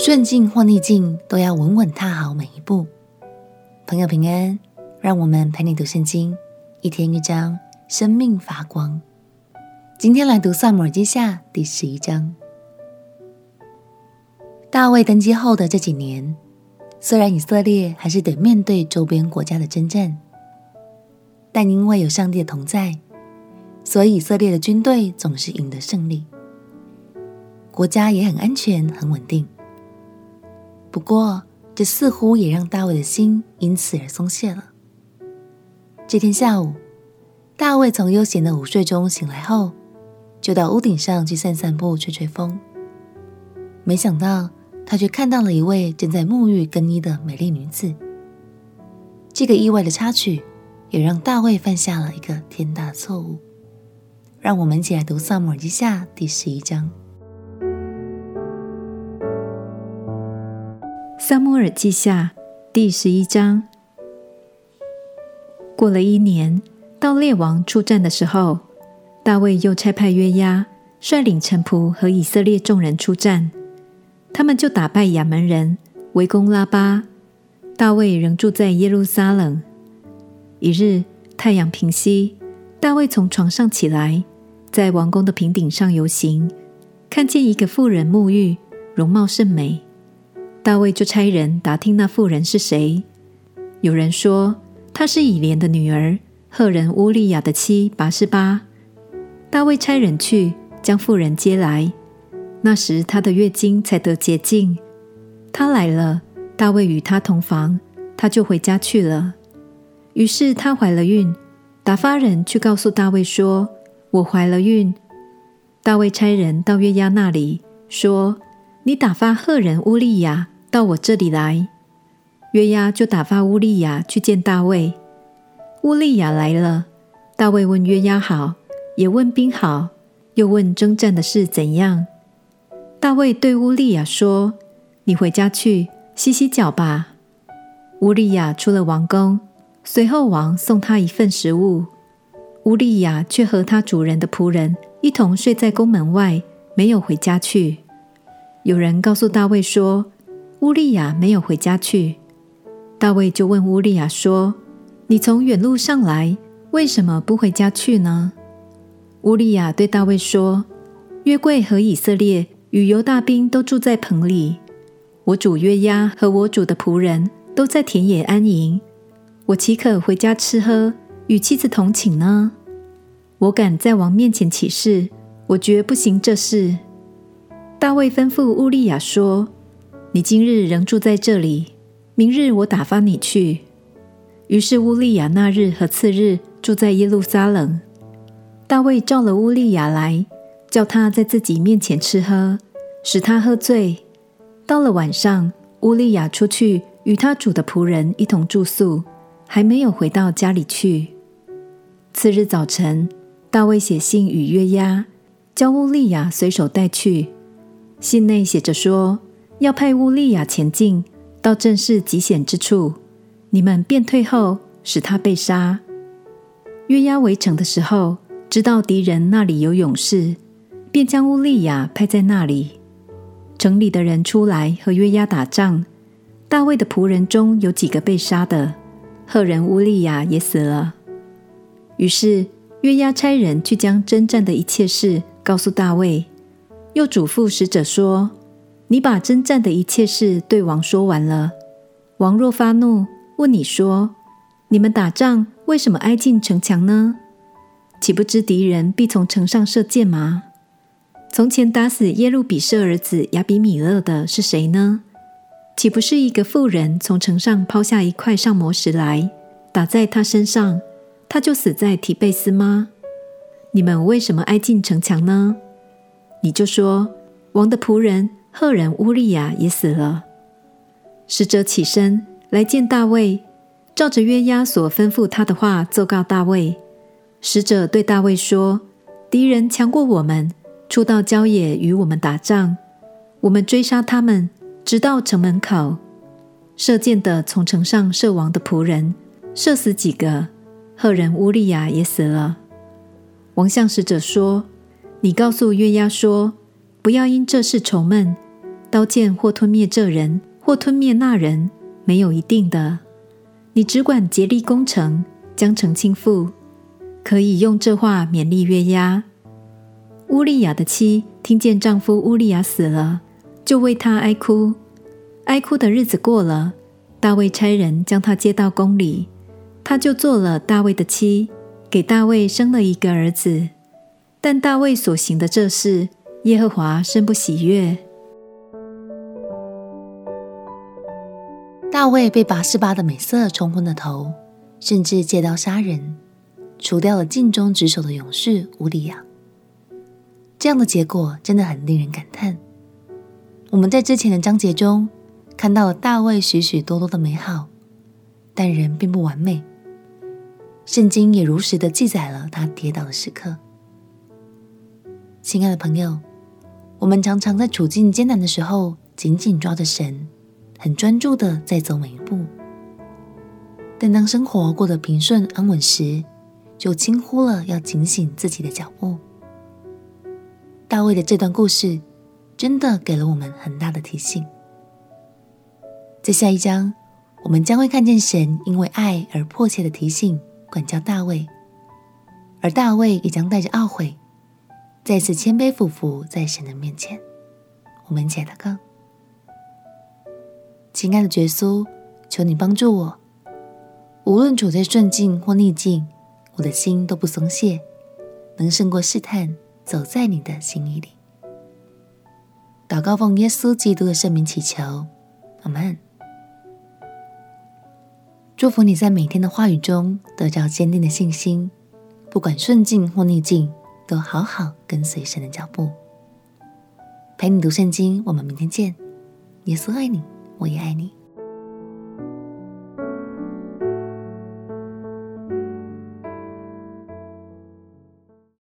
顺境或逆境，都要稳稳踏好每一步。朋友平安，让我们陪你读圣经，一天一章，生命发光。今天来读《撒母耳记下》第十一章。大卫登基后的这几年，虽然以色列还是得面对周边国家的征战，但因为有上帝的同在，所以以色列的军队总是赢得胜利，国家也很安全、很稳定。不过，这似乎也让大卫的心因此而松懈了。这天下午，大卫从悠闲的午睡中醒来后，就到屋顶上去散散步、吹吹风。没想到，他却看到了一位正在沐浴更衣的美丽女子。这个意外的插曲，也让大卫犯下了一个天大的错误。让我们一起来读《撒母耳记下》第十一章。撒母耳记下第十一章。过了一年，到列王出战的时候，大卫又差派约押率领臣仆和以色列众人出战，他们就打败亚扪人，围攻拉巴。大卫仍住在耶路撒冷。一日，太阳平西，大卫从床上起来，在王宫的平顶上游行，看见一个妇人沐浴，容貌甚美。大卫就差人打听那妇人是谁。有人说她是以莲的女儿，赫人乌利亚的妻拔示巴。大卫差人去将妇人接来。那时她的月经才得洁净。她来了，大卫与她同房，她就回家去了。于是她怀了孕。打发人去告诉大卫说：“我怀了孕。”大卫差人到约押那里说：“你打发赫人乌利亚。”到我这里来，约押就打发乌利亚去见大卫。乌利亚来了，大卫问约押好，也问兵好，又问征战的事怎样。大卫对乌利亚说：“你回家去洗洗脚吧。”乌利亚出了王宫，随后王送他一份食物。乌利亚却和他主人的仆人一同睡在宫门外，没有回家去。有人告诉大卫说，乌利亚没有回家去，大卫就问乌利亚说：“你从远路上来，为什么不回家去呢？”乌利亚对大卫说：“约柜和以色列与犹大兵都住在棚里，我主约押和我主的仆人都在田野安营，我岂可回家吃喝，与妻子同寝呢？我敢在王面前起誓，我绝不行这事。”大卫吩咐乌利亚说。你今日仍住在这里，明日我打发你去。于是乌利亚那日和次日住在耶路撒冷。大卫召了乌利亚来，叫他在自己面前吃喝，使他喝醉。到了晚上，乌利亚出去与他主的仆人一同住宿，还没有回到家里去。次日早晨，大卫写信与约押，叫乌利亚随手带去。信内写着说。要派乌利亚前进到阵势极险之处，你们便退后，使他被杀。约押围城的时候，知道敌人那里有勇士，便将乌利亚派在那里。城里的人出来和约押打仗，大卫的仆人中有几个被杀的，赫人乌利亚也死了。于是约押差人去将征战的一切事告诉大卫，又嘱咐使者说。你把征战的一切事对王说完了。王若发怒，问你说：“你们打仗为什么挨近城墙呢？岂不知敌人必从城上射箭吗？从前打死耶路比舍儿子亚比米勒的是谁呢？岂不是一个妇人从城上抛下一块上磨石来，打在他身上，他就死在提贝斯吗？你们为什么挨近城墙呢？你就说王的仆人。”赫人乌利亚也死了。使者起身来见大卫，照着约押所吩咐他的话奏告大卫。使者对大卫说：“敌人强过我们，出到郊野与我们打仗。我们追杀他们，直到城门口。射箭的从城上射王的仆人，射死几个，赫人乌利亚也死了。”王向使者说：“你告诉约押说，不要因这事愁闷。”刀剑或吞灭这人，或吞灭那人，没有一定的。你只管竭力攻城，将城倾覆。可以用这话勉励约押。乌利亚的妻听见丈夫乌利亚死了，就为他哀哭。哀哭的日子过了，大卫差人将她接到宫里，她就做了大卫的妻，给大卫生了一个儿子。但大卫所行的这事，耶和华甚不喜悦。大卫被拔示巴的美色冲昏了头，甚至借刀杀人。除掉了尽忠职守的勇士乌利亚，这样的结果真的很令人感叹。我们在之前的章节中看到了大卫许许多多的美好，但人并不完美。圣经也如实的记载了他跌倒的时刻。亲爱的朋友，我们常常在处境艰难的时候，紧紧抓着神，很专注的在走每一步。但当生活过得平顺安稳时，就轻忽了要警醒自己的脚步。大卫的这段故事真的给了我们很大的提醒。在下一章，我们将会看见神因为爱而迫切的提醒、管教大卫，而大卫也将带着懊悔，再次谦卑俯伏在神的面前。我们一起来祷告：亲爱的耶稣，求你帮助我，无论处在顺境或逆境。我的心都不松懈，能胜过试探，走在你的心意里。祷告奉耶稣基督的圣名祈求，阿门。祝福你在每天的话语中得到坚定的信心，不管顺境或逆境，都好好跟随神的脚步。陪你读圣经，我们明天见。耶稣爱你，我也爱你。